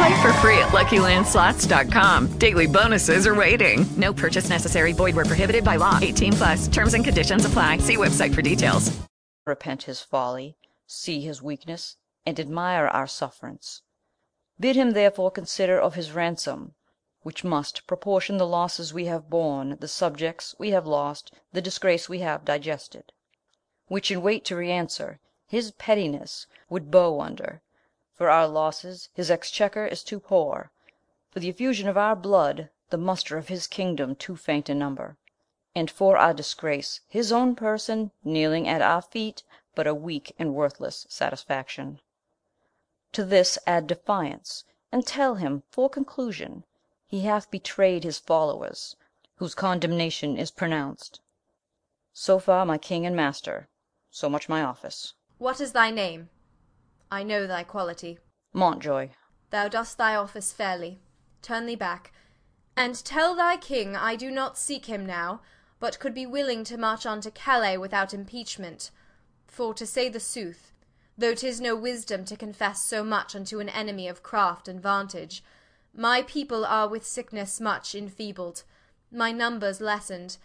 Play for free at LuckyLandSlots.com. Daily bonuses are waiting. No purchase necessary. Void where prohibited by law. 18 plus. Terms and conditions apply. See website for details. Repent his folly, see his weakness, and admire our sufferance. Bid him therefore consider of his ransom, which must proportion the losses we have borne, the subjects we have lost, the disgrace we have digested; which in weight to re-answer, his pettiness would bow under. For our losses his exchequer is too poor; for the effusion of our blood, the muster of his kingdom too faint in number; and for our disgrace, his own person, kneeling at our feet, but a weak and worthless satisfaction. To this add defiance, and tell him, for conclusion, he hath betrayed his followers, whose condemnation is pronounced. So far my king and master, so much my office. What is thy name? I know thy quality. Montjoy. Thou dost thy office fairly. Turn thee back, and tell thy king I do not seek him now, but could be willing to march on to Calais without impeachment; for, to say the sooth, though 'tis no wisdom to confess so much unto an enemy of craft and vantage, my people are with sickness much enfeebled, my numbers lessened,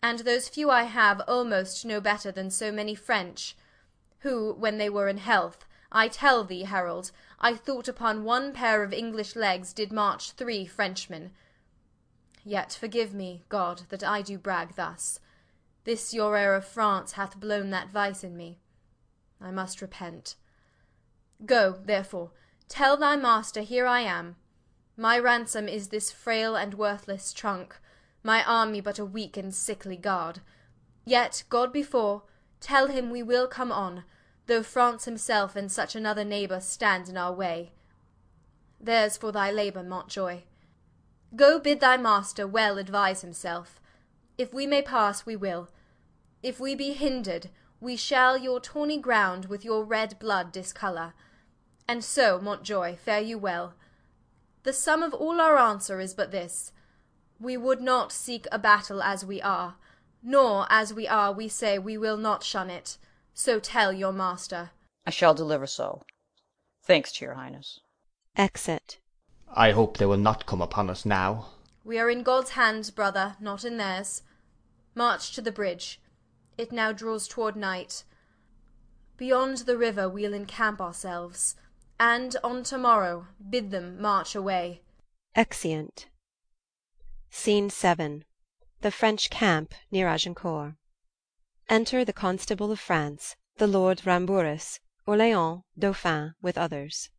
and those few I have almost no better than so many French, who, when they were in health, I tell thee, herald, I thought upon one pair of English legs did march three Frenchmen. Yet forgive me, God, that I do brag thus. This your air of France hath blown that vice in me. I must repent. Go, therefore, tell thy master here I am. My ransom is this frail and worthless trunk, my army but a weak and sickly guard. Yet, God before, tell him we will come on, though France himself and such another neighbour stand in our way. There's for thy labour, Montjoy. Go bid thy master well advise himself. If we may pass, we will. If we be hindered, we shall your tawny ground with your red blood discolour. And so, Montjoy, fare you well. The sum of all our answer is but this: we would not seek a battle as we are, nor as we are we say we will not shun it. So tell your master. I shall deliver so. Thanks to your highness. [Exit.] I hope they will not come upon us now. We are in God's hands, brother, not in theirs. March to the bridge. It now draws toward night. Beyond the river we'll encamp ourselves and on to morrow bid them march away. [Exeunt. SCENE VII. The French camp near Agincourt. Enter the Constable of France, the Lord Rambures, Orleans, Dauphin, with others.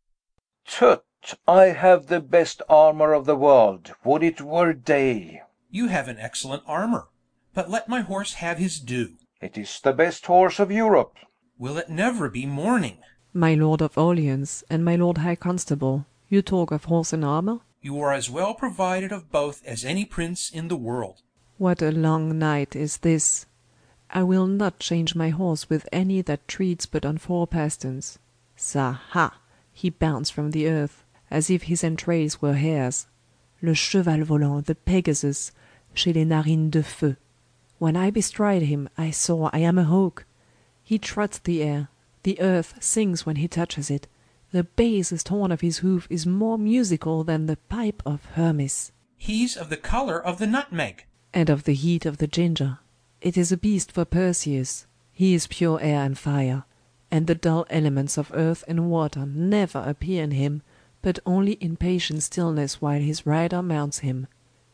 Tut! I have the best armour of the world. Would it were day! You have an excellent armour; but let my horse have his due. It is the best horse of Europe. Will it never be morning? My lord of Orleans, and my lord high constable, you talk of horse and armour? You are as well provided of both as any prince in the world. What a long night is this! I will not change my horse with any that treads but on four pasterns. Ca, ha! he bounds from the earth, as if his entrails were hairs. Le cheval volant, the Pegasus, j'ai les narines de feu. When I bestride him, I soar, I am a hawk. He trots the air, the earth sings when he touches it, the basest horn of his hoof is more musical than the pipe of Hermes. He's of the colour of the nutmeg. And of the heat of the ginger. It is a beast for Perseus. He is pure air and fire, and the dull elements of earth and water never appear in him, but only in patient stillness while his rider mounts him.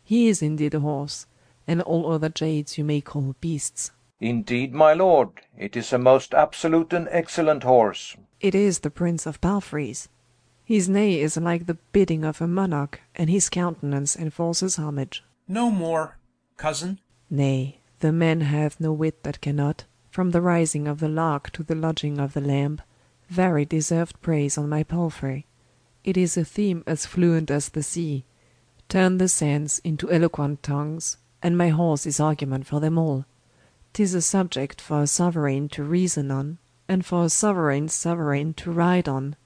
He is indeed a horse, and all other jades you may call beasts. Indeed, my lord, it is a most absolute and excellent horse. It is the Prince of Palfrey's. His neigh is like the bidding of a monarch, and his countenance enforces homage. No more, cousin. Nay, the man hath no wit that cannot, from the rising of the lark to the lodging of the lamb, vary deserved praise on my palfrey. It is a theme as fluent as the sea. Turn the sands into eloquent tongues, and my horse is argument for them all. 'Tis a subject for a sovereign to reason on, and for a sovereign's sovereign to ride on;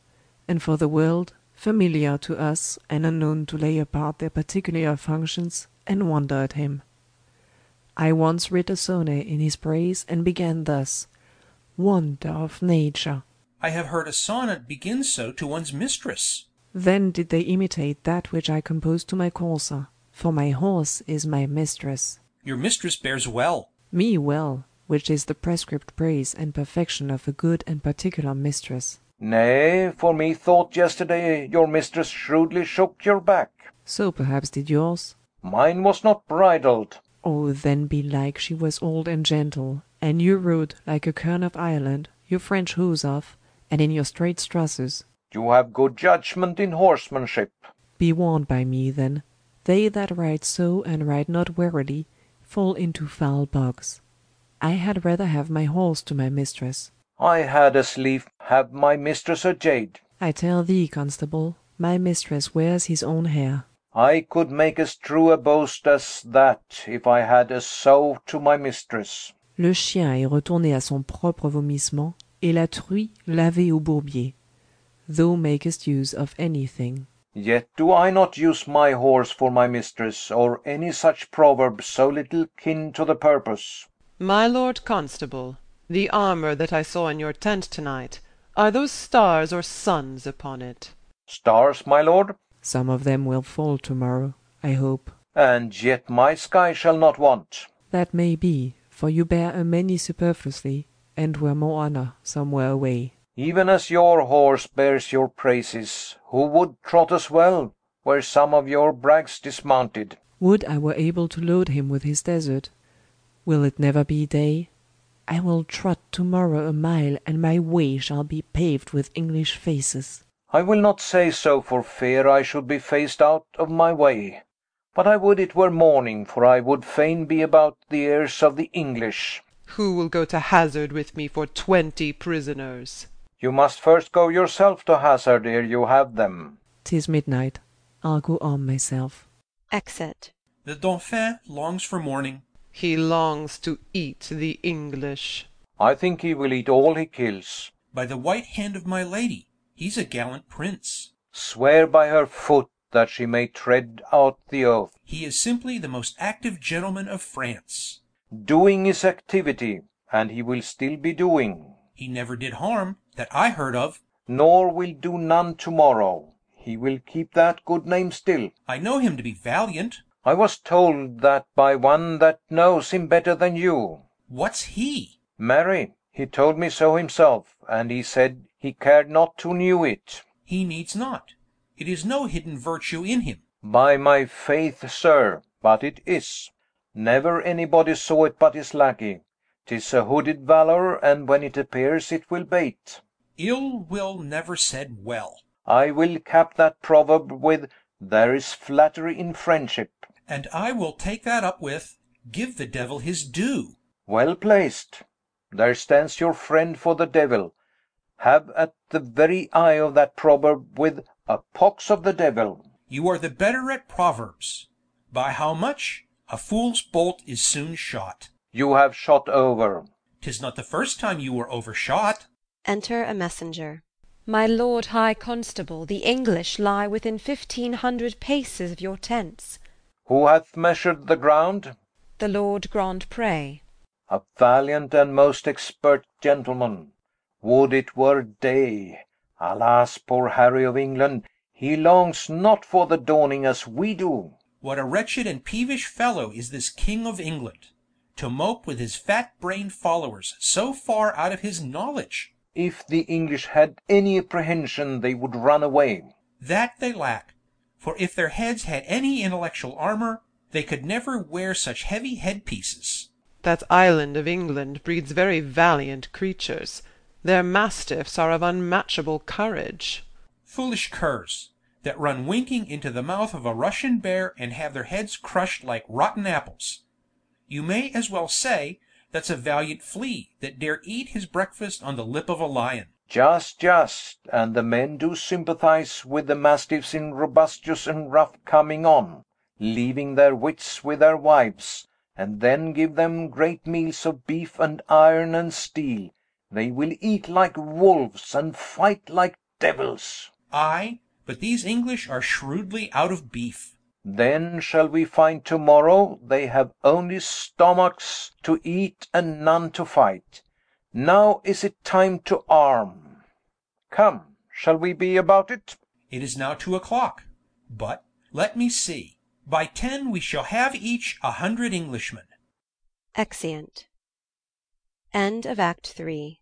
and for the world, familiar to us and unknown to lay apart their particular functions and wonder at him. I once writ a sonnet in his praise and began thus: Wonder of nature! I have heard a sonnet begin so to one's mistress. Then did they imitate that which I composed to my courser, for my horse is my mistress. Your mistress bears well. Me well, which is the prescript praise and perfection of a good and particular mistress. Nay, for methought yesterday your mistress shrewdly shook your back. So perhaps did yours. Mine was not bridled. Oh, then belike she was old and gentle, and you rode, like a kern of Ireland, your French hose off, and in your straight strossers. You have good judgment in horsemanship. Be warned by me, then. They that ride so and ride not warily, fall into foul bogs. I had rather have my horse to my mistress. I had as lief have my mistress a jade. I tell thee, constable, my mistress wears his own hair. I could make as true a boast as that if I had a sow to my mistress. Le chien est retourné à son propre vomissement, et la truie lavée au bourbier. Thou makest use of anything. Yet do I not use my horse for my mistress, or any such proverb so little kin to the purpose. My lord constable, the armour that I saw in your tent to night, are those stars or suns upon it? Stars, my lord? Some of them will fall to morrow, I hope. And yet my sky shall not want. That may be, for you bear a many superfluously, and were more honour somewhere away. Even as your horse bears your praises, who would trot as well, were some of your brags dismounted. Would I were able to load him with his desert! Will it never be day? I will trot to morrow a mile, and my way shall be paved with English faces. I will not say so for fear I should be faced out of my way. But I would it were morning, for I would fain be about the ears of the English. Who will go to hazard with me for twenty prisoners? You must first go yourself to hazard ere you have them. 'Tis midnight. I'll go arm myself. [Exit. The Dauphin longs for morning. He longs to eat the English. I think he will eat all he kills. By the white hand of my lady, he's a gallant prince. Swear by her foot that she may tread out the oath. He is simply the most active gentleman of France. Doing is activity, and he will still be doing. He never did harm, that I heard of. Nor will do none to morrow. He will keep that good name still. I know him to be valiant. I was told that by one that knows him better than you. What's he? Marry, he told me so himself, and he said he cared not who knew it. He needs not. It is no hidden virtue in him. By my faith, sir, but it is. Never anybody saw it but his lackey. 'Tis a hooded valour, and when it appears it will bate. Ill will never said well. I will cap that proverb with there is flattery in friendship. And I will take that up with give the devil his due. Well placed. There stands your friend for the devil. Have at the very eye of that proverb with a pox of the devil. You are the better at proverbs. By how much? A fool's bolt is soon shot. You have shot over. over. 'Tis not the first time you were overshot. Enter a messenger. My lord high constable, the English lie within fifteen hundred paces of your tents. Who hath measured the ground? The lord Grand Pré. A valiant and most expert gentleman. Would it were day! Alas, poor Harry of England, he longs not for the dawning as we do. What a wretched and peevish fellow is this king of England, to mope with his fat brained followers so far out of his knowledge! If the English had any apprehension, they would run away. That they lack; for if their heads had any intellectual armour, they could never wear such heavy head pieces. That island of England breeds very valiant creatures. Their mastiffs are of unmatchable courage. Foolish curs, that run winking into the mouth of a Russian bear and have their heads crushed like rotten apples. You may as well say, that's a valiant flea that dare eat his breakfast on the lip of a lion. Just, just; and the men do sympathize with the mastiffs in robustious and rough coming on, leaving their wits with their wives, and then give them great meals of beef and iron and steel, they will eat like wolves, and fight like devils. Ay, but these English are shrewdly out of beef. Then shall we find to morrow they have only stomachs to eat and none to fight. Now is it time to arm. Come, shall we be about it? It is now two o'clock; but, let me see, by ten we shall have each a hundred Englishmen. Exeunt. End of Act Three.